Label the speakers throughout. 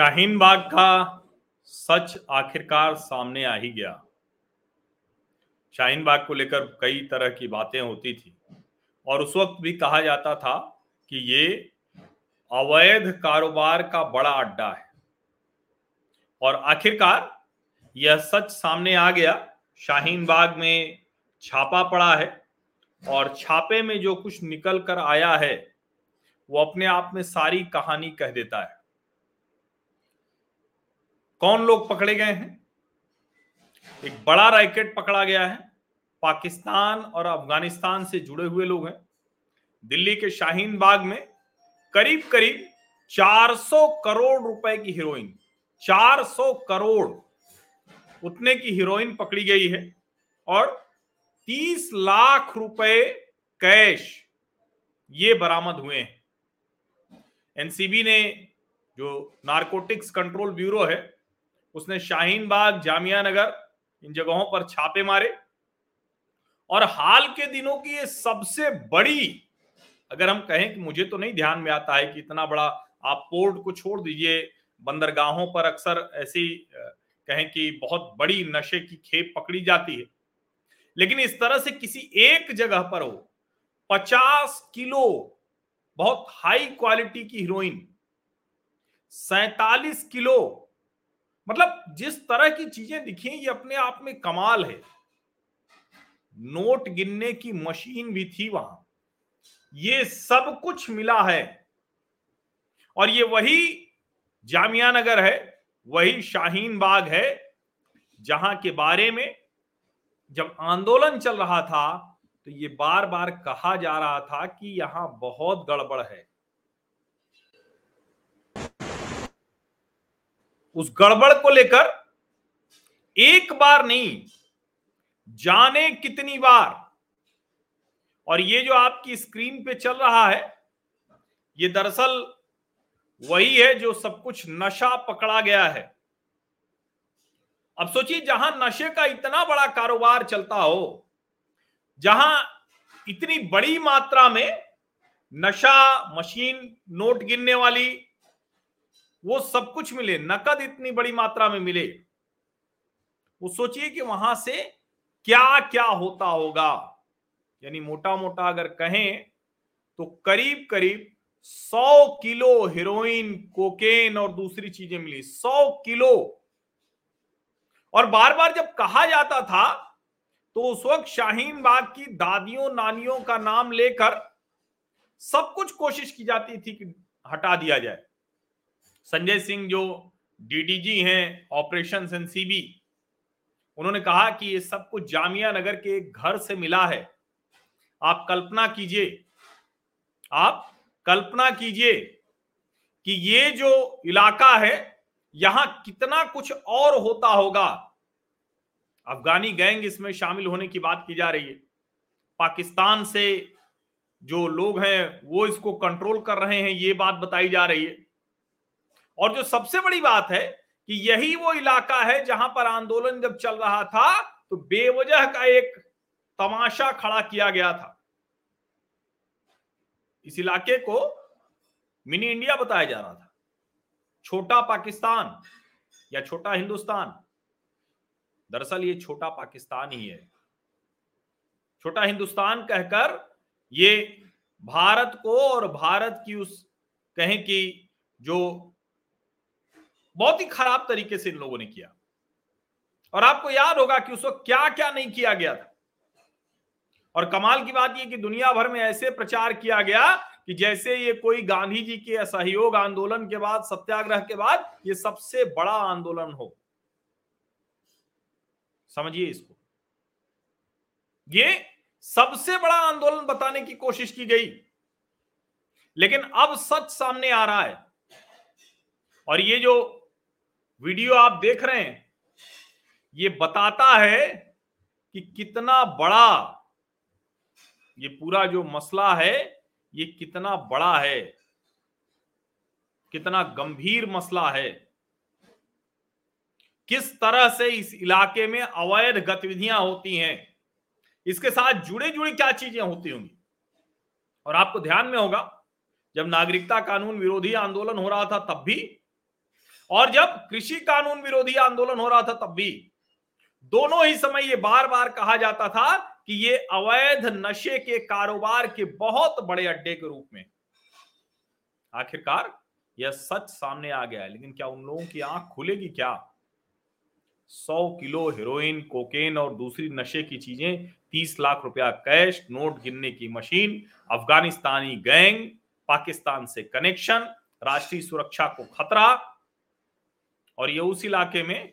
Speaker 1: शाहीन बाग का सच आखिरकार सामने आ ही गया। शाहीन बाग को लेकर कई तरह की बातें होती थी और उस वक्त भी कहा जाता था कि ये अवैध कारोबार का बड़ा अड्डा है। और आखिरकार यह सच सामने आ गया। शाहीन बाग में छापा पड़ा है और छापे में जो कुछ निकल कर आया है, वो अपने आप में सारी कहानी कह देता है। कौन लोग पकड़े गए हैं? एक बड़ा रैकेट पकड़ा गया है। पाकिस्तान और अफ़गानिस्तान से जुड़े हुए लोग हैं। दिल्ली के शाहीन बाग में करीब करीब 400 करोड़ रुपए की हीरोइन 400 करोड़ उतने की हीरोइन पकड़ी गई है और 30 लाख रुपए कैश ये बरामद हुए हैं। एनसीबी ने जो नारकोटिक्स कंट्रोल ब्यूरो है उसने शाहीन बाग जामिया नगर इन जगहों पर छापे मारे। और हाल के दिनों की ये सबसे बड़ी, अगर हम कहें कि मुझे तो नहीं ध्यान में आता है कि इतना बड़ा आप पोर्ट को छोड़ दीजिए, बंदरगाहों पर अक्सर ऐसी कहें कि बहुत बड़ी नशे की खेप पकड़ी जाती है। लेकिन इस तरह से किसी एक जगह पर हो, पचास किलो बहुत हाई क्वालिटी की हीरोइन सैतालीस किलो मतलब जिस तरह की चीज़ें दिखी, ये अपने आप में कमाल है। नोट गिनने की मशीन भी थी वहाँ। ये सब कुछ मिला है। और ये वही जामिया नगर है, वही शाहीन बाग है, जहाँ के बारे में जब आंदोलन चल रहा था तो ये बार बार कहा जा रहा था कि यहाँ बहुत गड़बड़ है। उस गड़बड़ को लेकर एक बार नहीं, जाने कितनी बार। और ये जो आपकी स्क्रीन पे चल रहा है, ये दरअसल वही है जो सब कुछ नशा पकड़ा गया है। अब सोचिए, जहाँ नशे का इतना बड़ा कारोबार चलता हो, जहाँ इतनी बड़ी मात्रा में नशा मशीन नोट गिनने वाली वो सब कुछ मिले, नकद इतनी बड़ी मात्रा में मिले। वो सोचिए कि वहाँ से क्या क्या होता होगा। यानी मोटा मोटा अगर कहें तो करीब करीब सौ किलो हेरोइन, कोकेन और दूसरी चीज़ें मिली। सौ किलो। और बार बार जब कहा जाता था तो उस वक्त शाहीन बाग की दादियों, नानियों का नाम लेकर सब कुछ कोशिश की जाती थी कि हटा दिया जाए। संजय सिंह जो डीडीजी हैं ऑपरेशन एनसीबी उन्होंने कहा कि ये सब कुछ जामिया नगर के घर से मिला है। आप कल्पना कीजिए, आप कल्पना कीजिए कि ये जो इलाका है, यहाँ कितना कुछ और होता होगा। अफगानी गैंग इसमें शामिल होने की बात की जा रही है। पाकिस्तान से जो लोग हैं, वो इसको कंट्रोल कर रहे हैं, ये बात बताई जा रही है। और जो सबसे बड़ी बात है कि यही वो इलाका है जहाँ पर आंदोलन जब चल रहा था तो बेवजह का एक तमाशा खड़ा किया गया था। इस इलाके को मिनी इंडिया बताया जा रहा था। छोटा पाकिस्तान या छोटा हिंदुस्तान, दरअसल ये छोटा पाकिस्तान ही है। छोटा हिंदुस्तान कहकर ये भारत को और भारत की उस कहें कि जो बहुत ही खराब तरीके से इन लोगों ने किया। और आपको याद होगा कि उस वक्त क्या क्या नहीं किया गया था। और कमाल की बात यह कि दुनिया भर में ऐसे प्रचार किया गया कि जैसे ये कोई गांधी जी के असहयोग आंदोलन के बाद, सत्याग्रह के बाद ये सबसे बड़ा आंदोलन हो। समझिए इसको। ये सबसे बड़ा आंदोलन बताने की कोशिश की गई। लेकिन अब सच सामने आ रहा है। और ये जो वीडियो आप देख रहे हैं, ये बताता है कि कितना बड़ा ये पूरा जो मसला है, ये कितना बड़ा है, कितना गंभीर मसला है। किस तरह से इस इलाके में अवैध गतिविधियाँ होती हैं, इसके साथ जुड़े जुड़ी क्या चीज़ें होती होंगी? और आपको ध्यान में होगा, जब नागरिकता कानून विरोधी आंदोलन हो रहा था, तब भी और जब कृषि कानून विरोधी आंदोलन हो रहा था, तब भी दोनों ही समय ये बार बार कहा जाता था कि ये अवैध नशे के कारोबार के बहुत बड़े अड्डे के रूप में। आखिरकार यह सच सामने आ गया है, लेकिन क्या उन लोगों की आँख खुलेगी क्या? सौ किलो हेरोइन, कोकेन और दूसरी नशे की चीज़ें, तीस लाख रुपया कैश, नोट गिनने की मशीन, अफगानिस्तानी गैंग, पाकिस्तान से कनेक्शन, राष्ट्रीय सुरक्षा को खतरा और ये उस इलाके में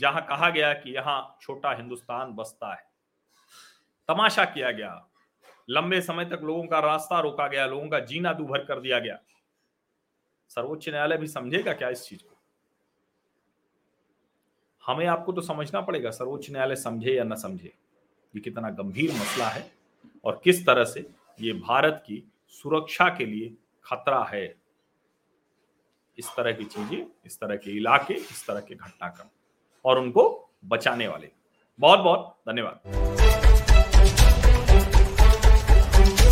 Speaker 1: जहाँ कहा गया कि यहाँ छोटा हिंदुस्तान बसता है। तमाशा किया गया। लंबे समय तक लोगों का रास्ता रोका गया, लोगों का जीना दूभर कर दिया गया। सर्वोच्च न्यायालय भी समझेगा क्या इस चीज़ को? हमें आपको तो समझना पड़ेगा, सर्वोच्च न्यायालय समझे या न समझे। ये कितना गंभीर मसला है और किस तरह से ये भारत की सुरक्षा के लिए खतरा है। इस तरह की चीज़ें, इस तरह के इलाके, इस तरह के घटनाक्रम और उनको बचाने वाले। बहुत बहुत धन्यवाद।